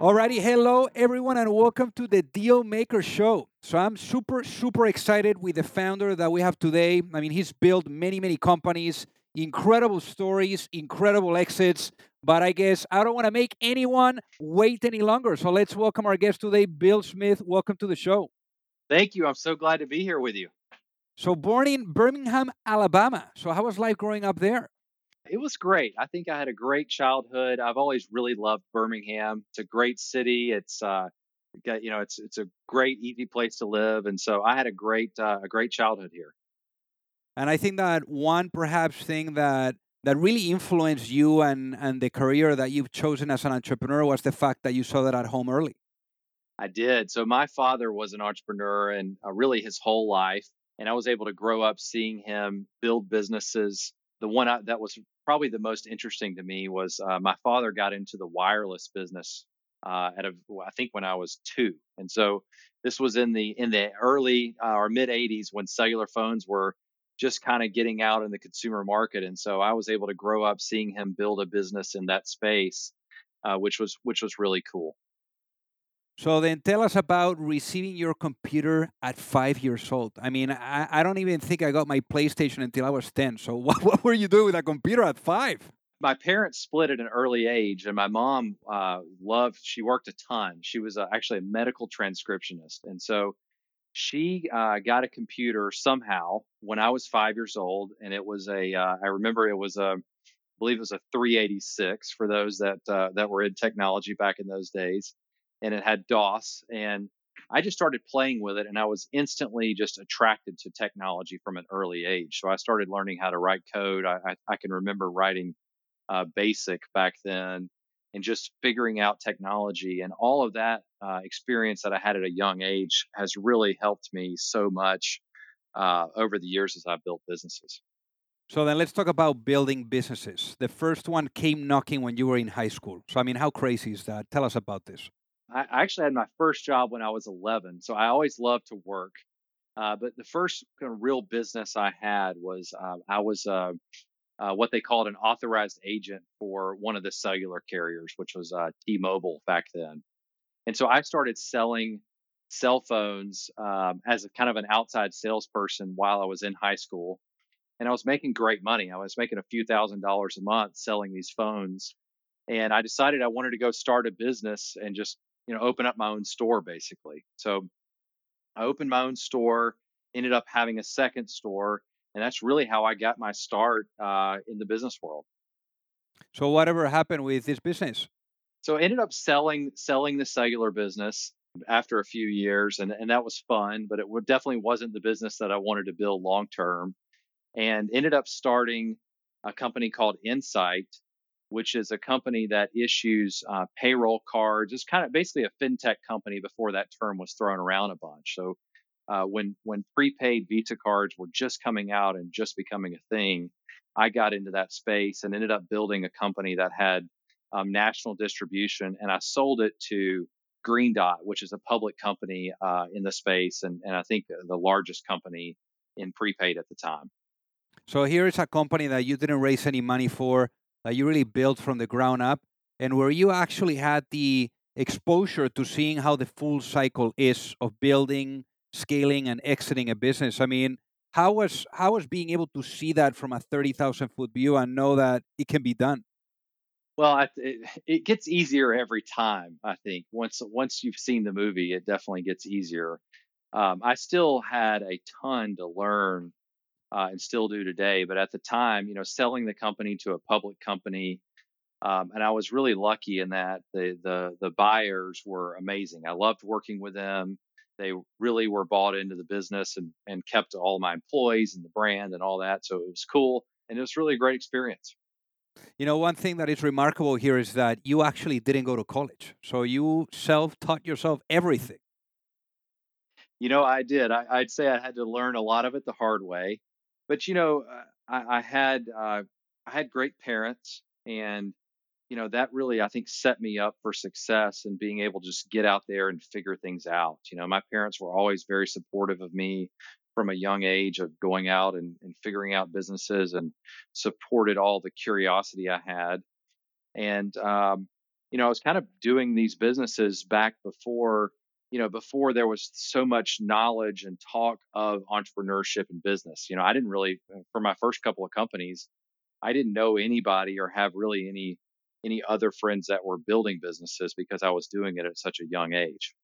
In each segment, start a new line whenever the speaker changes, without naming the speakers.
Alrighty, hello everyone, and welcome to the Deal Maker Show. So I'm super, super excited with the founder that we have today. I mean, he's built many, many companies, incredible stories, incredible exits. But I guess I don't want to make anyone wait any longer. So let's welcome our guest today, Bill Smith. Welcome to the show.
Thank you. I'm so glad to be here with you.
So born in Birmingham, Alabama. So how was life growing up there?
It was great. I think I had a great childhood. I've always really loved Birmingham. It's a great city. It's uh, got you know, it's it's a great, easy place to live, and so I had a great uh, a great childhood here.
And I think that one perhaps thing that that really influenced you and and the career that you've chosen as an entrepreneur was the fact that you saw that at home early.
I did. So my father was an entrepreneur, and uh, really his whole life, and I was able to grow up seeing him build businesses. The one I, that was probably the most interesting to me was uh, my father got into the wireless business uh, at a, I think when I was two, and so this was in the in the early uh, or mid '80s when cellular phones were just kind of getting out in the consumer market, and so I was able to grow up seeing him build a business in that space, uh, which was which was really cool.
So then tell us about receiving your computer at five years old. I mean, I, I don't even think I got my PlayStation until I was 10. So what, what were you doing with a computer at five?
My parents split at an early age, and my mom uh, loved, she worked a ton. She was uh, actually a medical transcriptionist. And so she uh, got a computer somehow when I was five years old. And it was a, uh, I remember it was a, I believe it was a 386 for those that, uh, that were in technology back in those days and it had DOS. And I just started playing with it and I was instantly just attracted to technology from an early age. So I started learning how to write code. I, I, I can remember writing uh, BASIC back then and just figuring out technology and all of that uh, experience that I had at a young age has really helped me so much uh, over the years as I've built businesses.
So then let's talk about building businesses. The first one came knocking when you were in high school. So I mean, how crazy is that? Tell us about this.
I actually had my first job when I was 11, so I always loved to work. Uh, but the first kind of real business I had was uh, I was uh, uh, what they called an authorized agent for one of the cellular carriers, which was uh, T-Mobile back then. And so I started selling cell phones um, as a kind of an outside salesperson while I was in high school, and I was making great money. I was making a few thousand dollars a month selling these phones, and I decided I wanted to go start a business and just you know, open up my own store basically. So I opened my own store, ended up having a second store, and that's really how I got my start uh, in the business world.
So whatever happened with this business?
So I ended up selling selling the cellular business after a few years, and and that was fun, but it definitely wasn't the business that I wanted to build long term, and ended up starting a company called Insight, which is a company that issues uh, payroll cards. It's kind of basically a fintech company before that term was thrown around a bunch. So uh, when when prepaid Visa cards were just coming out and just becoming a thing, I got into that space and ended up building a company that had um, national distribution, and I sold it to Green Dot, which is a public company uh, in the space, and, and I think the largest company in prepaid at the time.
So here is a company that you didn't raise any money for you really built from the ground up. and where you actually had the exposure to seeing how the full cycle is of building, scaling, and exiting a business. I mean, how was how was being able to see that from a thirty thousand foot view and know that it can be done?
Well, it, it gets easier every time. I think once once you've seen the movie, it definitely gets easier. Um, I still had a ton to learn uh, and still do today, but at the time, you know, selling the company to a public company, um, and I was really lucky in that the the the buyers were amazing. I loved working with them. They really were bought into the business and and kept all my employees and the brand and all that. So it was cool, and it was really a great experience.
You know, one thing that is remarkable here is that you actually didn't go to college. So you self taught yourself everything.
You know, I did. I, would say I had to learn a lot of it the hard way. But, you know, uh, I, I had uh, I had great parents and you know that really i think set me up for success and being able to just get out there and figure things out you know my parents were always very supportive of me from a young age of going out and, and figuring out businesses and supported all the curiosity I had. And, um, you know, I was kind of doing these businesses back before, you know, before there was so much knowledge and talk of entrepreneurship and business. You know, I didn't really, uh, for my first couple of companies, I didn't know anybody or have really any any other friends that were building businesses because I was doing it at such a young age.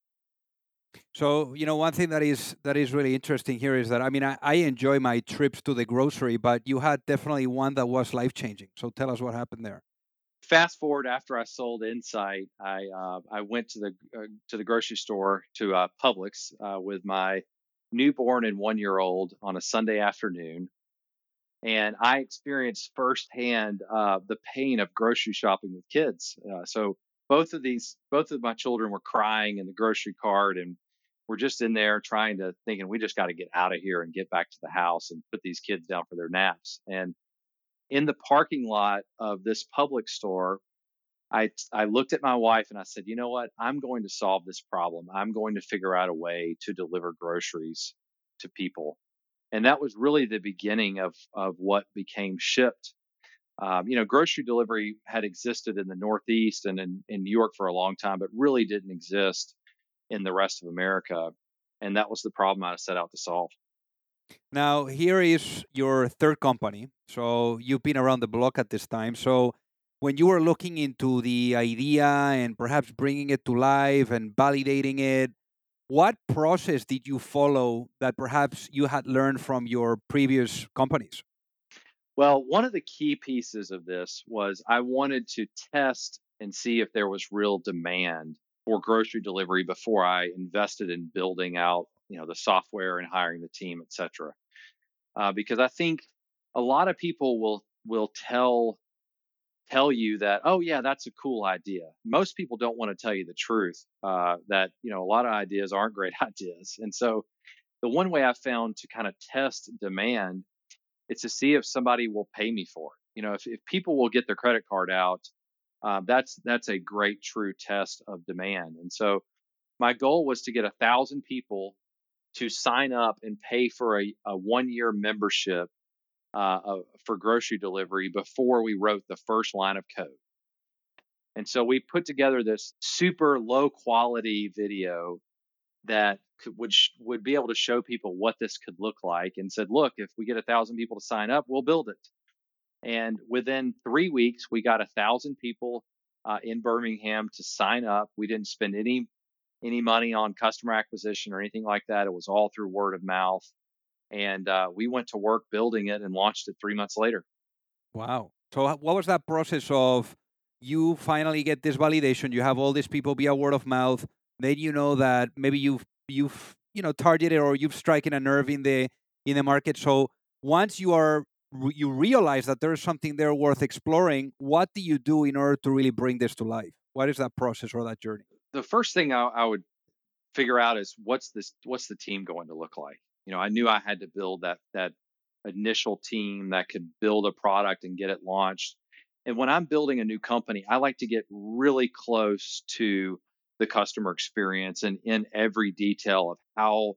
So you know, one thing that is that is really interesting here is that I mean, I, I enjoy my trips to the grocery, but you had definitely one that was life changing. So tell us what happened there.
Fast forward after I sold Insight, I uh, I went to the uh, to the grocery store to uh, Publix uh, with my newborn and one year old on a Sunday afternoon, and I experienced firsthand uh, the pain of grocery shopping with kids. Uh, so both of these both of my children were crying in the grocery cart and we're just in there trying to thinking we just got to get out of here and get back to the house and put these kids down for their naps. And in the parking lot of this Publix store, I I looked at my wife and I said, "You know what? I'm going to solve this problem. I'm going to figure out a way to deliver groceries to people." And that was really the beginning of of what became Shipt. Um, you know, grocery delivery had existed in the Northeast and in, in New York for a long time, but really didn't exist in the rest of America. And that was the problem I set out to solve.
Now, here is your third company. So you've been around the block at this time. So when you were looking into the idea and perhaps bringing it to life and validating it, what process did you follow that perhaps you had learned from your previous companies?
Well, one of the key pieces of this was I wanted to test and see if there was real demand for grocery delivery before I invested in building out, you know, the software and hiring the team, etc. Uh, because I think a lot of people will will tell tell you that, oh yeah, that's a cool idea. Most people don't want to tell you the truth. Uh, that you know, a lot of ideas aren't great ideas, and so the one way I found to kind of test demand is to see if somebody will pay me for it. You know, if, if people will get their credit card out um, that's that's a great true test of demand. And so my goal was to get a thousand people to sign up and pay for a, a one year membership uh, for grocery delivery before we wrote the first line of code. And so we put together this super low quality video that could, would sh- would be able to show people what this could look like, and said, "Look, if we get a thousand people to sign up, we'll build it." And within three weeks, we got a thousand people uh, in Birmingham to sign up. We didn't spend any any money on customer acquisition or anything like that. It was all through word of mouth, and uh, we went to work building it and launched it three months later.
Wow! So what was that process of? You finally get this validation. You have all these people via word of mouth. Then you know that maybe you've you've you know targeted or you've striking a nerve in the in the market. So once you are you realize that there's something there worth exploring, what do you do in order to really bring this to life? What is that process or that journey?
The first thing I, I would figure out is what's this what's the team going to look like? You know, I knew I had to build that that initial team that could build a product and get it launched. And when I'm building a new company, I like to get really close to the customer experience and in every detail of how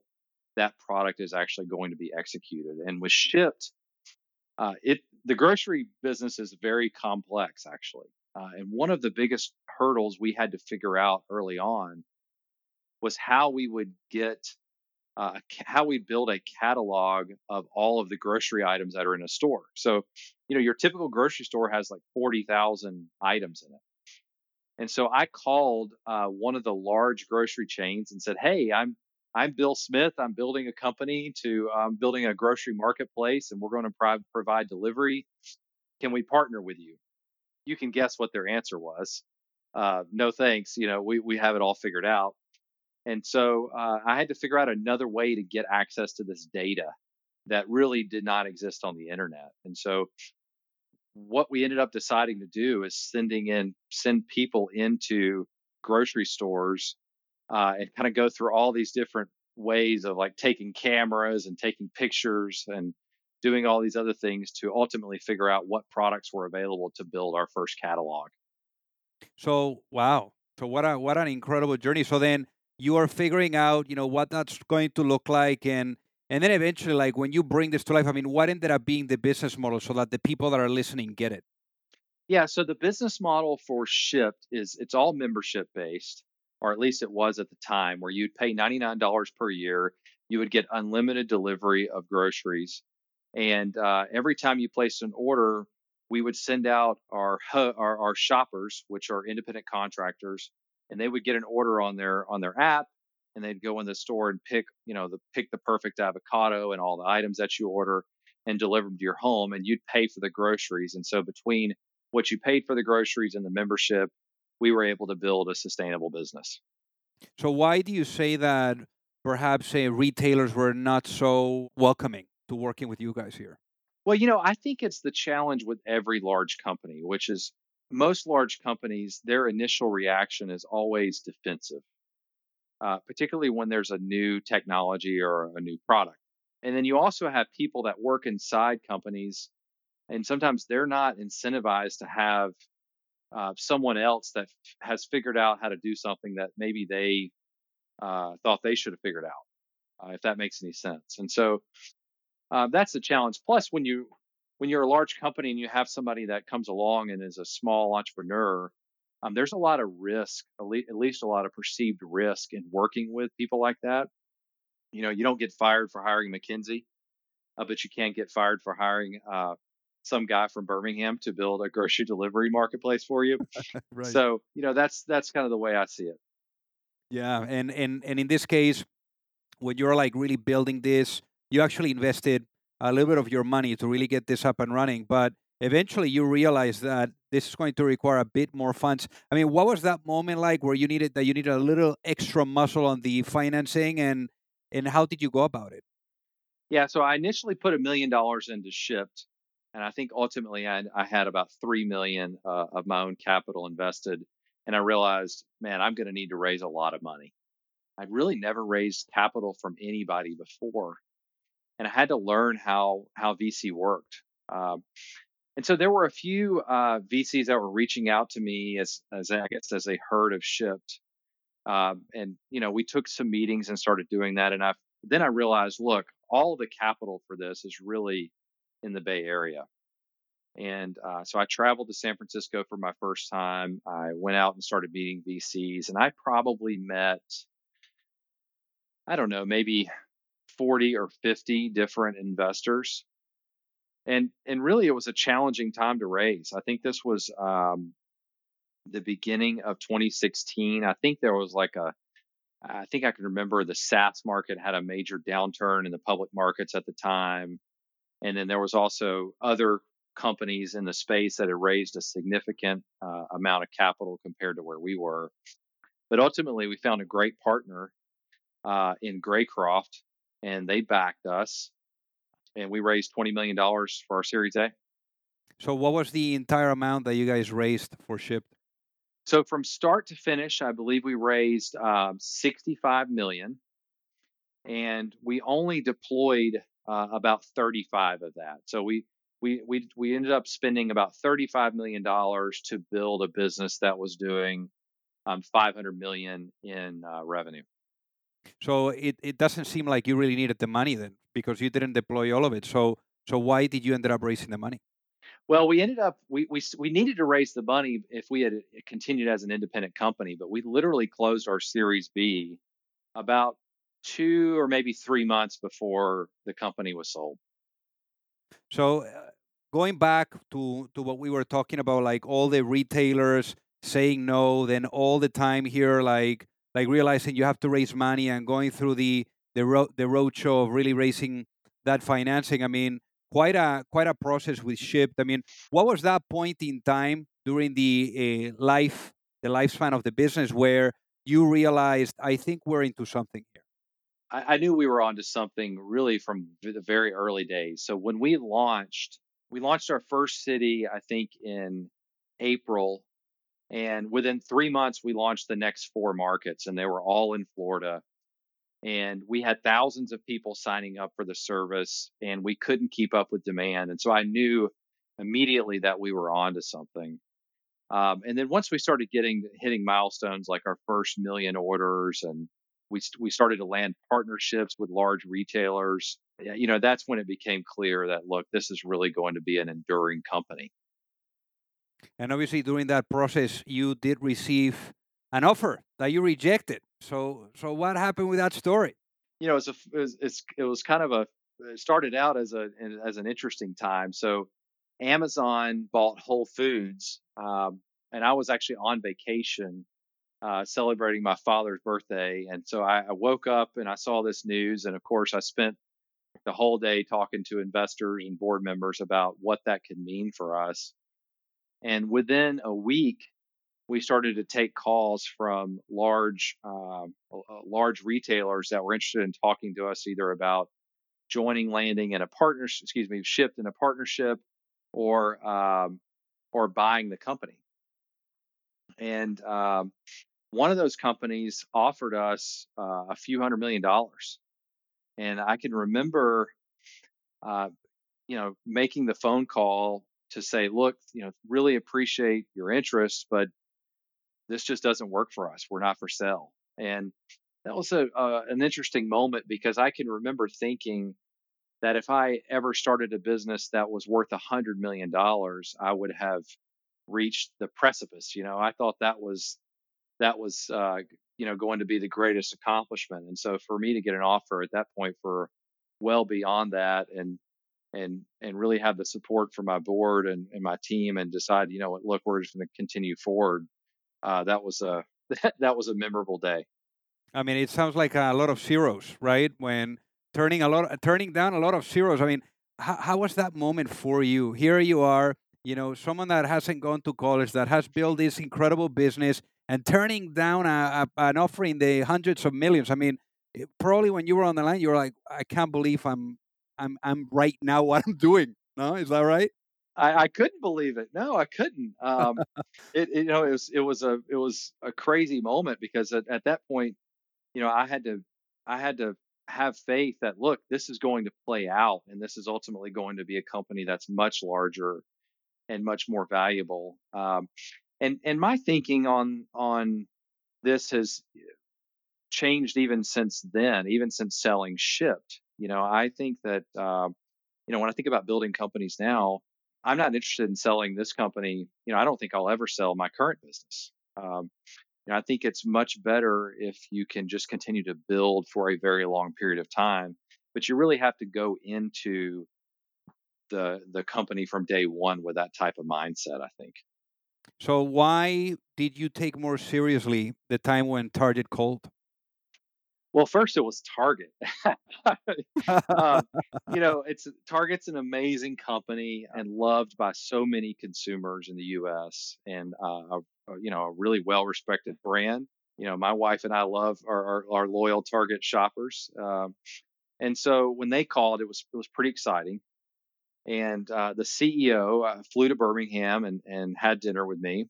that product is actually going to be executed. And with Shipt uh, it the grocery business is very complex actually Uh, and one of the biggest hurdles we had to figure out early on was how we would get uh, how we build a catalog of all of the grocery items that are in a store. So, you know, your typical grocery store has like 40,000 items in it. And so I called uh, one of the large grocery chains and said, "Hey, I'm I'm Bill Smith. I'm building a company to um, building a grocery marketplace, and we're going to pro- provide delivery. Can we partner with you?" You can guess what their answer was. Uh, no thanks. You know, we we have it all figured out. And so uh, I had to figure out another way to get access to this data that really did not exist on the internet. And so what we ended up deciding to do is sending in send people into grocery stores uh, and kind of go through all these different ways of like taking cameras and taking pictures and doing all these other things to ultimately figure out what products were available to build our first catalog.
So wow. So what a what an incredible journey. So then you are figuring out, you know, what that's going to look like and and then eventually like when you bring this to life, I mean, what ended up being the business model so that the people that are listening get it?
Yeah, so the business model for Shipt is it's all membership based, or at least it was at the time, where you'd pay $99 per year. You would get unlimited delivery of groceries. And uh, every time you placed an order, we would send out our, our, our shoppers, which are independent contractors, and they would get an order on their on their app and they'd go in the store and pick you know the pick the perfect avocado and all the items that you order and deliver them to your home and you'd pay for the groceries and so between what you paid for the groceries and the membership we were able to build a sustainable business.
So why do you say that perhaps say retailers were not so welcoming to working with you guys here
well you know i think it's the challenge with every large company which is most large companies, their initial reaction is always defensive, uh, particularly when there's a new technology or a new product. And then you also have people that work inside companies, and sometimes they're not incentivized to have uh, someone else that f- has figured out how to do something that maybe they uh, thought they should have figured out, uh, if that makes any sense. And so uh, that's the challenge. Plus, when you when you're a large company and you have somebody that comes along and is a small entrepreneur, um, there's a lot of risk, at least a lot of perceived risk in working with people like that. You know, you don't get fired for hiring McKinsey, uh, but you can't get fired for hiring uh, some guy from Birmingham to build a grocery delivery marketplace for you. right. So, you know, that's that's kind of the way I see it.
Yeah, and and and in this case, when you're like really building this, you actually invested a little bit of your money to really get this up and running. But eventually you realize that this is going to require a bit more funds. I mean, what was that moment like where you needed that you needed a little extra muscle on the financing and and how did you go about it?
Yeah, so I initially put a million dollars into Shipt, and I think ultimately I, I had about three million uh, of my own capital invested. And I realized, man, I'm going to need to raise a lot of money. I'd really never raised capital from anybody before, and I had to learn how how VC worked. Um, and so there were a few uh, VCs that were reaching out to me as as I guess as they heard of Shipt, um, and you know we took some meetings and started doing that. And I then I realized, look, all the capital for this is really in the Bay Area. And uh, so I traveled to San Francisco for my first time. I went out and started meeting VCs, and I probably met, I don't know, maybe 40 or 50 different investors. And, and really, it was a challenging time to raise. I think this was um, the beginning of 2016. I think there was like a, I think I can remember the SaaS market had a major downturn in the public markets at the time. And then there was also other companies in the space that had raised a significant uh, amount of capital compared to where we were. But ultimately, we found a great partner uh, in Greycroft and they backed us, and we raised twenty million dollars for our Series A.
So, what was the entire amount that you guys raised for Shipt?
So, from start to finish, I believe we raised um, sixty-five million, and we only deployed uh, about thirty-five of that. So we we we we ended up spending about thirty-five million dollars to build a business that was doing um, five hundred million in uh, revenue.
So it, it doesn't seem like you really needed the money then because you didn't deploy all of it. So so why did you end up raising the money?
Well, we ended up we we we needed to raise the money if we had continued as an independent company, but we literally closed our Series B about two or maybe three months before the company was sold.
So, uh, going back to to what we were talking about, like all the retailers saying no, then all the time here, like like realizing you have to raise money and going through the the road the roadshow of really raising that financing. I mean, quite a quite a process with Shipt. I mean, what was that point in time during the uh, life the lifespan of the business where you realized I think we're into something here?
I, I knew we were onto something really from the very early days. So when we launched, we launched our first city, I think in April. And within three months, we launched the next four markets, and they were all in Florida. And we had thousands of people signing up for the service, and we couldn't keep up with demand. And so I knew immediately that we were onto something. Um, and then once we started getting hitting milestones like our first million orders and we we started to land partnerships with large retailers. You know, that's when it became clear that look, this is really going to be an enduring company.
And obviously, during that process, you did receive an offer that you rejected. So, so what happened with that story?
You know, it's a it's, it was kind of a it started out as a as an interesting time. So, Amazon bought Whole Foods, um, and I was actually on vacation uh, celebrating my father's birthday. And so I, I, woke up and I saw this news. And of course, I spent the whole day talking to investors and board members about what that could mean for us. And within a week, we started to take calls from large, uh, large retailers that were interested in talking to us either about joining landing in a partnership, excuse me, Shipt in a partnership, or um, or buying the company. And um, one of those companies offered us uh, a few hundred million dollars. And I can remember, uh, you know, making the phone call to say, look, you know, really appreciate your interest, but this just doesn't work for us. We're not for sale. And that was a, uh, an interesting moment because I can remember thinking that if I ever started a business that was worth a hundred million dollars, I would have reached the precipice. You know, I thought that was that was uh, you know going to be the greatest accomplishment. And so for me to get an offer at that point for well beyond that and and and really have the support from my board and, and my team and decide you know what look we're just going to continue forward. Uh, that was a that was a memorable day.
I mean it sounds like a lot of zeros right? When turning a lot turning down a lot of zeros. I mean how, how was that moment for you? Here you are you know someone that hasn't gone to college that has built this incredible business and turning down a, a, an offer in the hundreds of millions. I mean, probably when you were on the line, you were like, I can't believe I'm I'm I'm right now what I'm doing. No, is that right?
I, I couldn't believe it. No, I couldn't. Um, it, it, you know it was it was a it was a crazy moment because at, at that point, you know, I had to I had to have faith that look, this is going to play out, and this is ultimately going to be a company that's much larger and much more valuable. Um, and and my thinking on on this has changed even since then, even since selling Shipt. You know, I think that uh, you know when I think about building companies now, I'm not interested in selling this company. You know, I don't think I'll ever sell my current business. Um, you know, I think it's much better if you can just continue to build for a very long period of time. But you really have to go into the the company from day one with that type of mindset. I think.
So why did you take more seriously the time when Target called?
Well, first it was Target. uh, you know, it's Target's an amazing company and loved by so many consumers in the U.S. and uh, a, you know a really well respected brand. You know, my wife and I love our, our, our loyal Target shoppers, um, and so when they called, it was it was pretty exciting and uh, the CEO uh, flew to Birmingham and, and had dinner with me.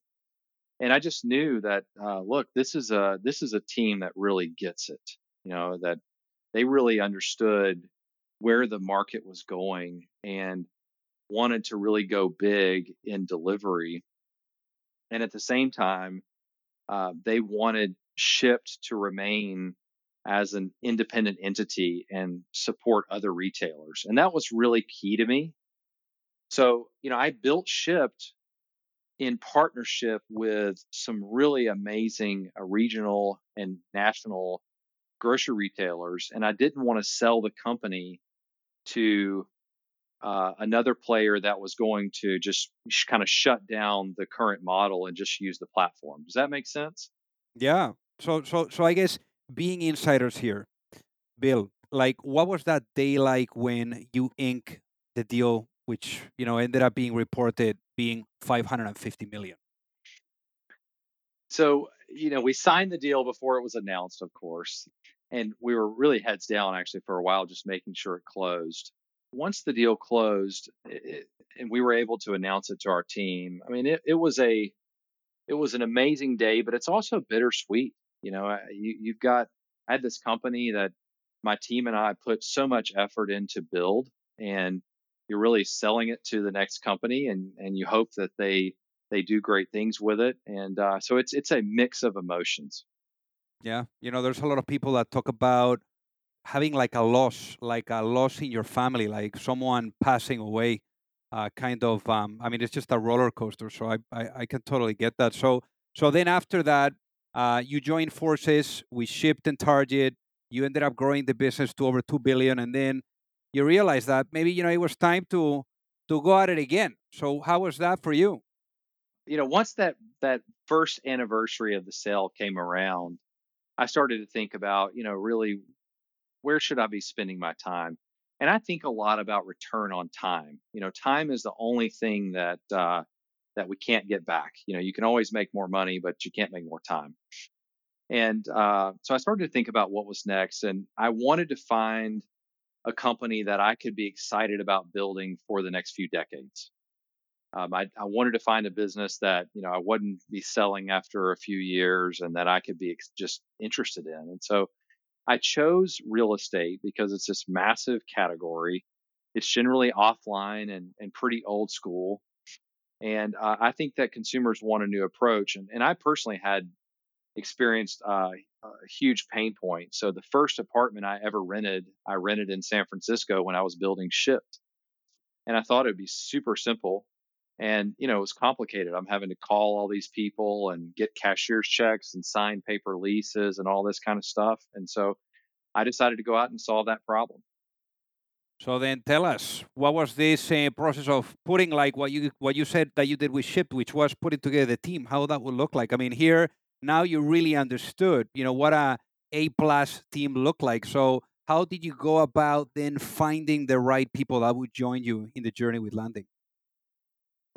And I just knew that, uh, look, this is a this is a team that really gets it. You know that they really understood where the market was going and wanted to really go big in delivery. And at the same time, uh, they wanted Shipt to remain as an independent entity and support other retailers. And that was really key to me So, you know, I built Shipt in partnership with some really amazing uh, regional and national grocery retailers, and I didn't want to sell the company to uh, another player that was going to just sh- kind of shut down the current model and just use the platform. Does that make sense?
Yeah. So so so I guess being insiders here, Bill, like what was that day like when you ink the deal which, you know, ended up being reported being 550 million?
So, you know, we signed the deal before it was announced, of course, and we were really heads down actually for a while just making sure it closed. Once the deal closed it, and we were able to announce it to our team, I mean, it, it was a it was an amazing day, but it's also bittersweet. You know, you, you've got I had this company that my team and I put so much effort into build, and you're really selling it to the next company, and and you hope that they they do great things with it, and uh, so it's it's a mix of emotions.
Yeah, you know, there's a lot of people that talk about having like a loss, like a loss in your family, like someone passing away. Uh, kind of, um, I mean, it's just a roller coaster. So I, I, I can totally get that. So, so then after that, uh, you joined forces. We Shipt and Target. You ended up growing the business to over two billion, and then you realized that maybe you know it was time to to go at it again. So how was that for you?
You know, once that that first anniversary of the sale came around, I started to think about, you know, really where should I be spending my time? And I think a lot about return on time. You know, time is the only thing that uh, that we can't get back. You know, you can always make more money, but you can't make more time. And uh, so I started to think about what was next, and I wanted to find a company that I could be excited about building for the next few decades. Um, I, I, wanted to find a business that you know I wouldn't be selling after a few years, and that I could be ex- just interested in. And so I chose real estate because it's this massive category. It's generally offline and and pretty old school, and uh, I think that consumers want a new approach. And and I personally had experienced uh, a huge pain point. So the first apartment I ever rented, I rented in San Francisco when I was building Shipt, and I thought it'd be super simple and, you know, it was complicated. I'm having to call all these people and get cashier's checks and sign paper leases and all this kind of stuff. And so I decided to go out and solve that problem.
So then tell us, what was this uh, process of putting like what you what you said that you did with Shipt, which was putting together the team, how that would look like? I mean, here now you really understood, you know, what a A plus team looked like. So how did you go about then finding the right people that would join you in the journey with landing?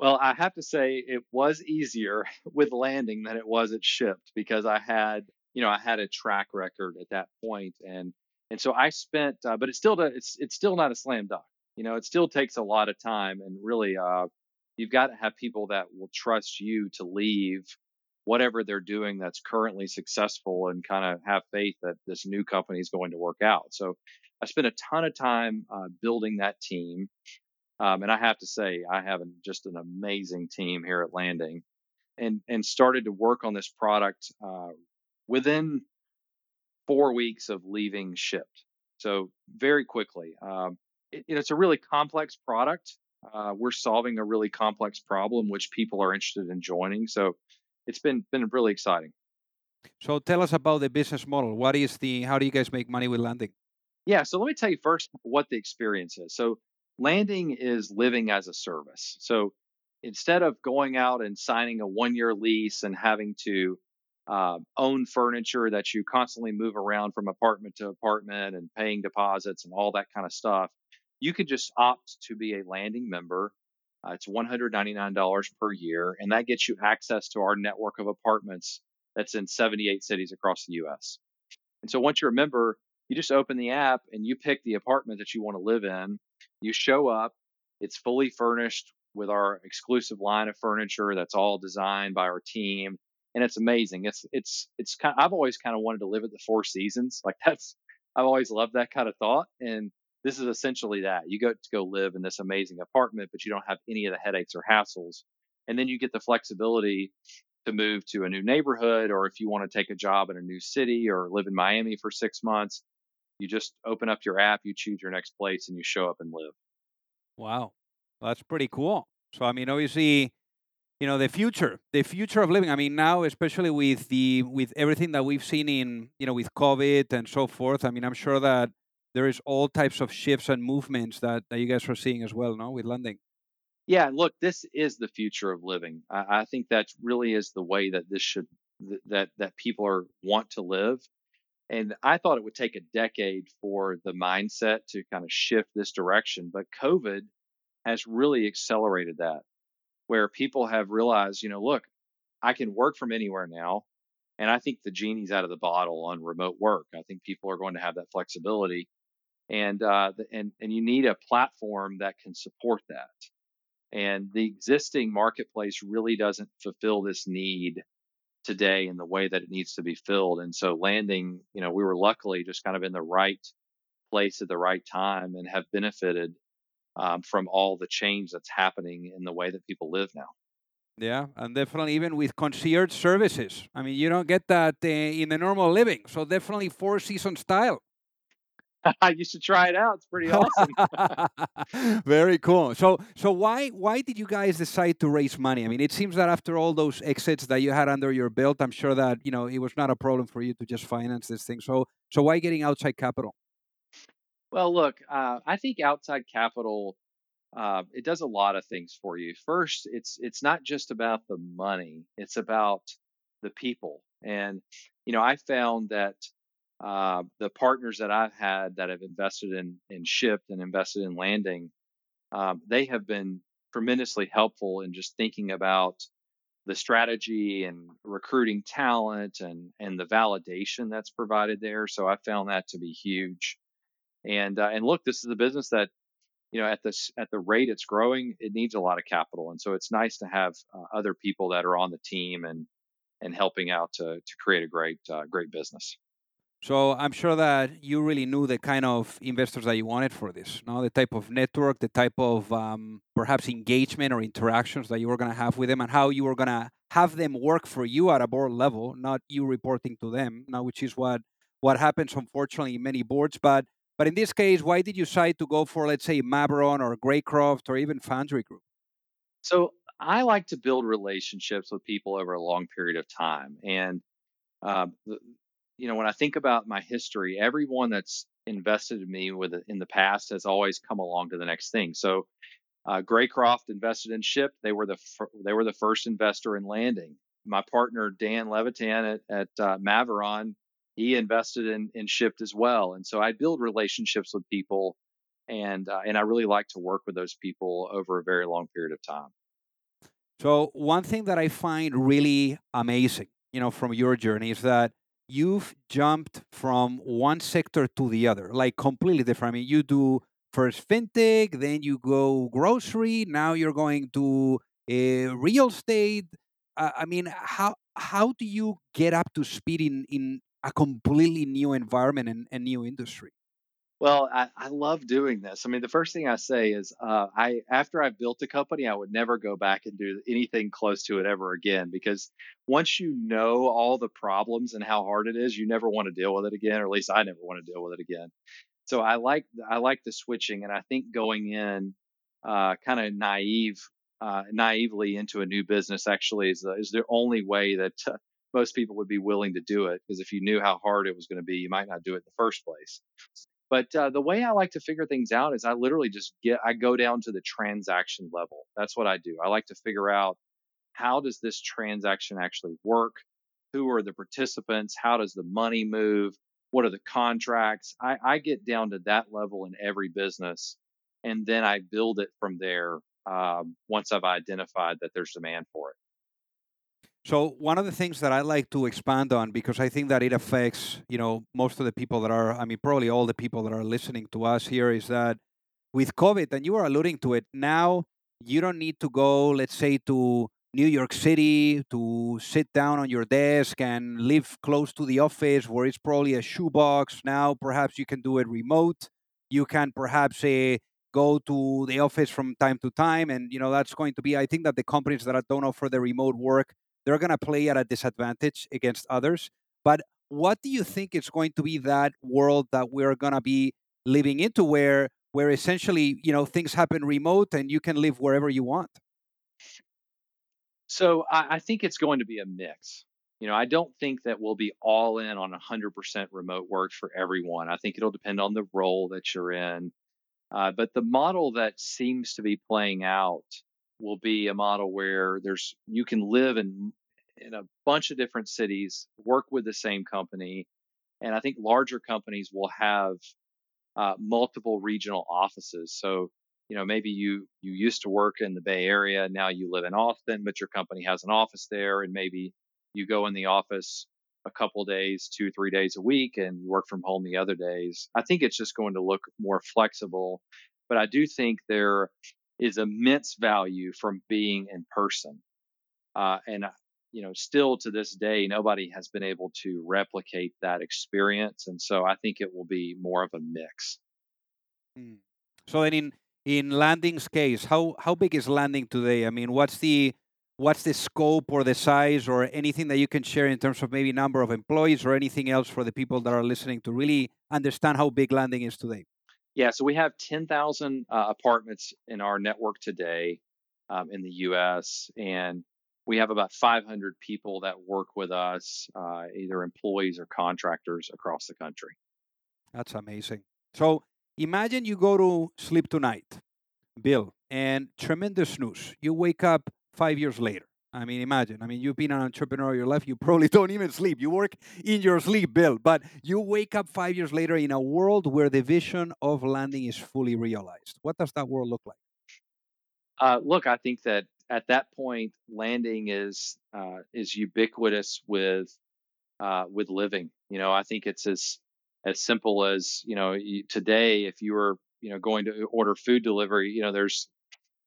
Well, I have to say it was easier with landing than it was at Shipt because I had, you know, I had a track record at that point, and and so I spent, uh, but it's still it's it's still not a slam dunk. You know, it still takes a lot of time, and really, uh, you've got to have people that will trust you to leave whatever they're doing that's currently successful and kind of have faith that this new company is going to work out. So I spent a ton of time uh, building that team. Um, and I have to say, I have an, just an amazing team here at Landing, and and started to work on this product uh, within four weeks of leaving Shipt. So very quickly, um, it, it's a really complex product. Uh, we're solving a really complex problem, which people are interested in joining. So it's been been really exciting.
So tell us about the business model. What is the? How do you guys make money with Landing?
Yeah, so let me tell you first what the experience is. So landing is living as a service. So instead of going out and signing a one year lease and having to uh, own furniture that you constantly move around from apartment to apartment and paying deposits and all that kind of stuff, you could just opt to be a landing member. Uh, it's $199 per year, and that gets you access to our network of apartments that's in 78 cities across the US. And so once you're a member, you just open the app and you pick the apartment that you want to live in you show up, it's fully furnished with our exclusive line of furniture that's all designed by our team. And it's amazing. It's it's it's kind of, I've always kind of wanted to live at the Four Seasons. Like that's I've always loved that kind of thought. And this is essentially that. You go to go live in this amazing apartment, but you don't have any of the headaches or hassles. And then you get the flexibility to move to a new neighborhood, or if you want to take a job in a new city or live in Miami for six months, you just open up your app, you choose your next place, and you show up and live.
Wow. That's pretty cool. So I mean, obviously, you know, the future, the future of living. I mean, now especially with the with everything that we've seen in you know with COVID and so forth. I mean, I'm sure that there is all types of shifts and movements that, that you guys are seeing as well, no, with Landing.
Yeah, look, this is the future of living. I, I think that really is the way that this should that that people are want to live. And I thought it would take a decade for the mindset to kind of shift this direction, but COVID has really accelerated that, where people have realized, you know, look, I can work from anywhere now. And I think the genie's out of the bottle on remote work. I think people are going to have that flexibility and uh, and and you need a platform that can support that. And the existing marketplace really doesn't fulfill this need today in the way that it needs to be filled. And so landing, you know, we were luckily just kind of in the right place at the right time and have benefited um, from all the change that's happening in the way that people live now.
Yeah, and definitely even with concierge services. I mean, you don't get that uh, in the normal living. So definitely four season style.
you should try it out. It's pretty awesome.
Very cool. So, so why why did you guys decide to raise money? I mean, it seems that after all those exits that you had under your belt, I'm sure that you know it was not a problem for you to just finance this thing. So, so why getting outside capital?
Well, look, uh, I think outside capital uh, it does a lot of things for you. First, it's it's not just about the money; it's about the people. And you know, I found that uh, the partners that I've had that have invested in in Shipt and invested in landing, um, they have been tremendously helpful in just thinking about the strategy and recruiting talent and and the validation that's provided there. So I found that to be huge. And uh, and look, this is a business that you know at this at the rate it's growing, it needs a lot of capital, and so it's nice to have uh, other people that are on the team and and helping out to to create a great uh, great business.
So I'm sure that you really knew the kind of investors that you wanted for this, no? The type of network, the type of um, perhaps engagement or interactions that you were going to have with them, and how you were going to have them work for you at a board level, not you reporting to them. Now, which is what what happens unfortunately in many boards. But but in this case, why did you decide to go for let's say Maveron or Greycroft or even Foundry Group?
So I like to build relationships with people over a long period of time, and uh, you know, when I think about my history, everyone that's invested in me with it in the past has always come along to the next thing. So, uh, Greycroft invested in Shipt. They were the fir- they were the first investor in landing. My partner Dan Levitan at, at uh, Maveron, he invested in in Shipt as well. And so I build relationships with people, and uh, and I really like to work with those people over a very long period of time.
So one thing that I find really amazing, you know, from your journey is that you've jumped from one sector to the other, like completely different. I mean, you do first fintech, then you go grocery, now you're going to uh, real estate. Uh, I mean, how how do you get up to speed in in a completely new environment and, and new industry?
Well, I, I love doing this. I mean, the first thing I say is, uh, I after I built a company, I would never go back and do anything close to it ever again because once you know all the problems and how hard it is, you never want to deal with it again, or at least I never want to deal with it again. So I like I like the switching, and I think going in uh, kind of naive, uh, naively into a new business actually is is the only way that uh, most people would be willing to do it because if you knew how hard it was going to be, you might not do it in the first place. But uh, the way I like to figure things out is I literally just get, I go down to the transaction level. That's what I do. I like to figure out how does this transaction actually work? Who are the participants? How does the money move? What are the contracts? I, I get down to that level in every business. And then I build it from there um, once I've identified that there's demand for it.
So one of the things that I like to expand on because I think that it affects, you know, most of the people that are I mean probably all the people that are listening to us here is that with COVID and you are alluding to it, now you don't need to go let's say to New York City to sit down on your desk and live close to the office where it's probably a shoebox. Now perhaps you can do it remote. You can perhaps uh, go to the office from time to time and you know that's going to be I think that the companies that don't offer the remote work they're going to play at a disadvantage against others. But what do you think is going to be that world that we're going to be living into where where essentially, you know, things happen remote and you can live wherever you want?
So I, I think it's going to be a mix. You know, I don't think that we'll be all in on 100% remote work for everyone. I think it'll depend on the role that you're in. Uh, but the model that seems to be playing out will be a model where there's you can live in in a bunch of different cities, work with the same company, and I think larger companies will have uh, multiple regional offices. So you know maybe you you used to work in the Bay Area, now you live in Austin, but your company has an office there, and maybe you go in the office a couple days, two, three days a week, and work from home the other days. I think it's just going to look more flexible. But I do think there is immense value from being in person. Uh, and, you know, still to this day, nobody has been able to replicate that experience. And so I think it will be more of a mix.
Mm. So in, in Landing's case, how, how big is Landing today? I mean, what's the what's the scope or the size or anything that you can share in terms of maybe number of employees or anything else for the people that are listening to really understand how big landing is today
yeah so we have 10000 uh, apartments in our network today um, in the us and we have about 500 people that work with us uh, either employees or contractors across the country
that's amazing so imagine you go to sleep tonight bill and tremendous news you wake up five years later. I mean, imagine. I mean, you've been an entrepreneur your life. You probably don't even sleep. You work in your sleep, Bill. But you wake up five years later in a world where the vision of landing is fully realized. What does that world look like?
Uh, look, I think that at that point, landing is uh, is ubiquitous with uh, with living. You know, I think it's as as simple as you know today. If you were you know going to order food delivery, you know, there's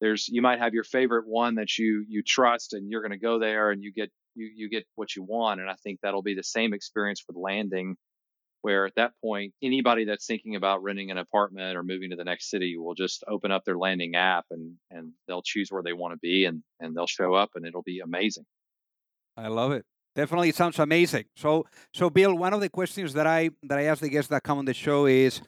there's you might have your favorite one that you you trust and you're going to go there and you get you you get what you want and i think that'll be the same experience with landing where at that point anybody that's thinking about renting an apartment or moving to the next city will just open up their landing app and and they'll choose where they want to be and and they'll show up and it'll be amazing.
I love it. Definitely it sounds amazing. So so bill one of the questions that i that i ask the guests that come on the show is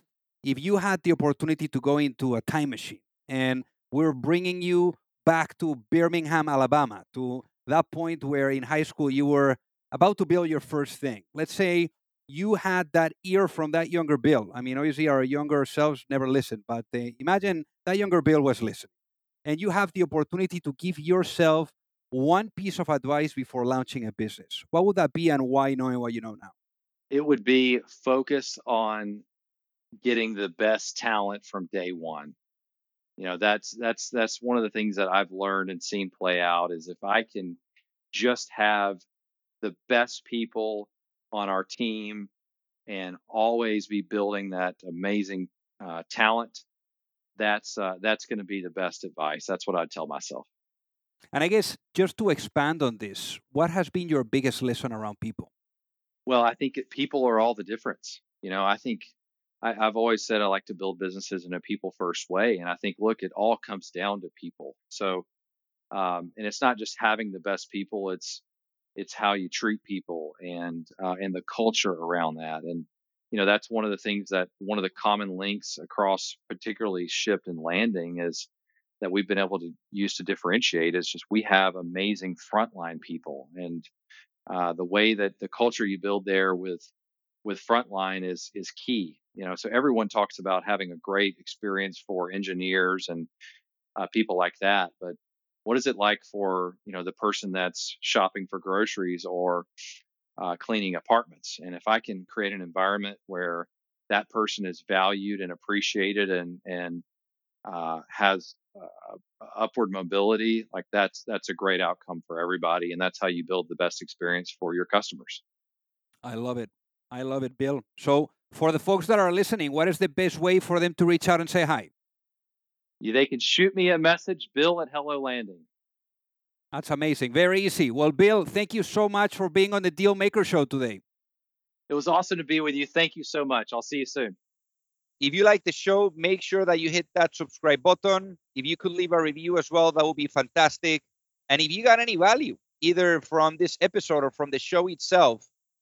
if you had the opportunity to go into a time machine and we're bringing you back to Birmingham, Alabama, to that point where in high school you were about to build your first thing. Let's say you had that ear from that younger Bill. I mean, obviously, our younger selves never listen, but uh, imagine that younger Bill was listening. And you have the opportunity to give yourself one piece of advice before launching a business. What would that be and why, knowing what you know now?
It would be focus on getting the best talent from day one you know that's that's that's one of the things that I've learned and seen play out is if I can just have the best people on our team and always be building that amazing uh, talent that's uh, that's going to be the best advice. That's what I'd tell myself.
And I guess just to expand on this what has been your biggest lesson around people?
Well I think people are all the difference. You know I think I, have always said I like to build businesses in a people first way. And I think, look, it all comes down to people. So, um, and it's not just having the best people, it's, it's how you treat people and, uh, and the culture around that. And, you know, that's one of the things that one of the common links across particularly Shipt and landing is that we've been able to use to differentiate is just we have amazing frontline people and uh, the way that the culture you build there with with frontline is is key you know so everyone talks about having a great experience for engineers and uh, people like that but what is it like for you know the person that's shopping for groceries or uh, cleaning apartments? And if i can create an environment where that person is valued and appreciated and and uh, has uh, upward mobility like that's that's a great outcome for everybody and that's how you build the best experience for your customers.
I love it i love it bill so for the folks that are listening, what is the best way for them to reach out and say hi?
They can shoot me a message, Bill at Hello Landing.
That's amazing. Very easy. Well, Bill, thank you so much for being on the Deal Maker Show today.
It was awesome to be with you. Thank you so much. I'll see you soon.
If you like the show, make sure that you hit that subscribe button. If you could leave a review as well, that would be fantastic. And if you got any value, either from this episode or from the show itself,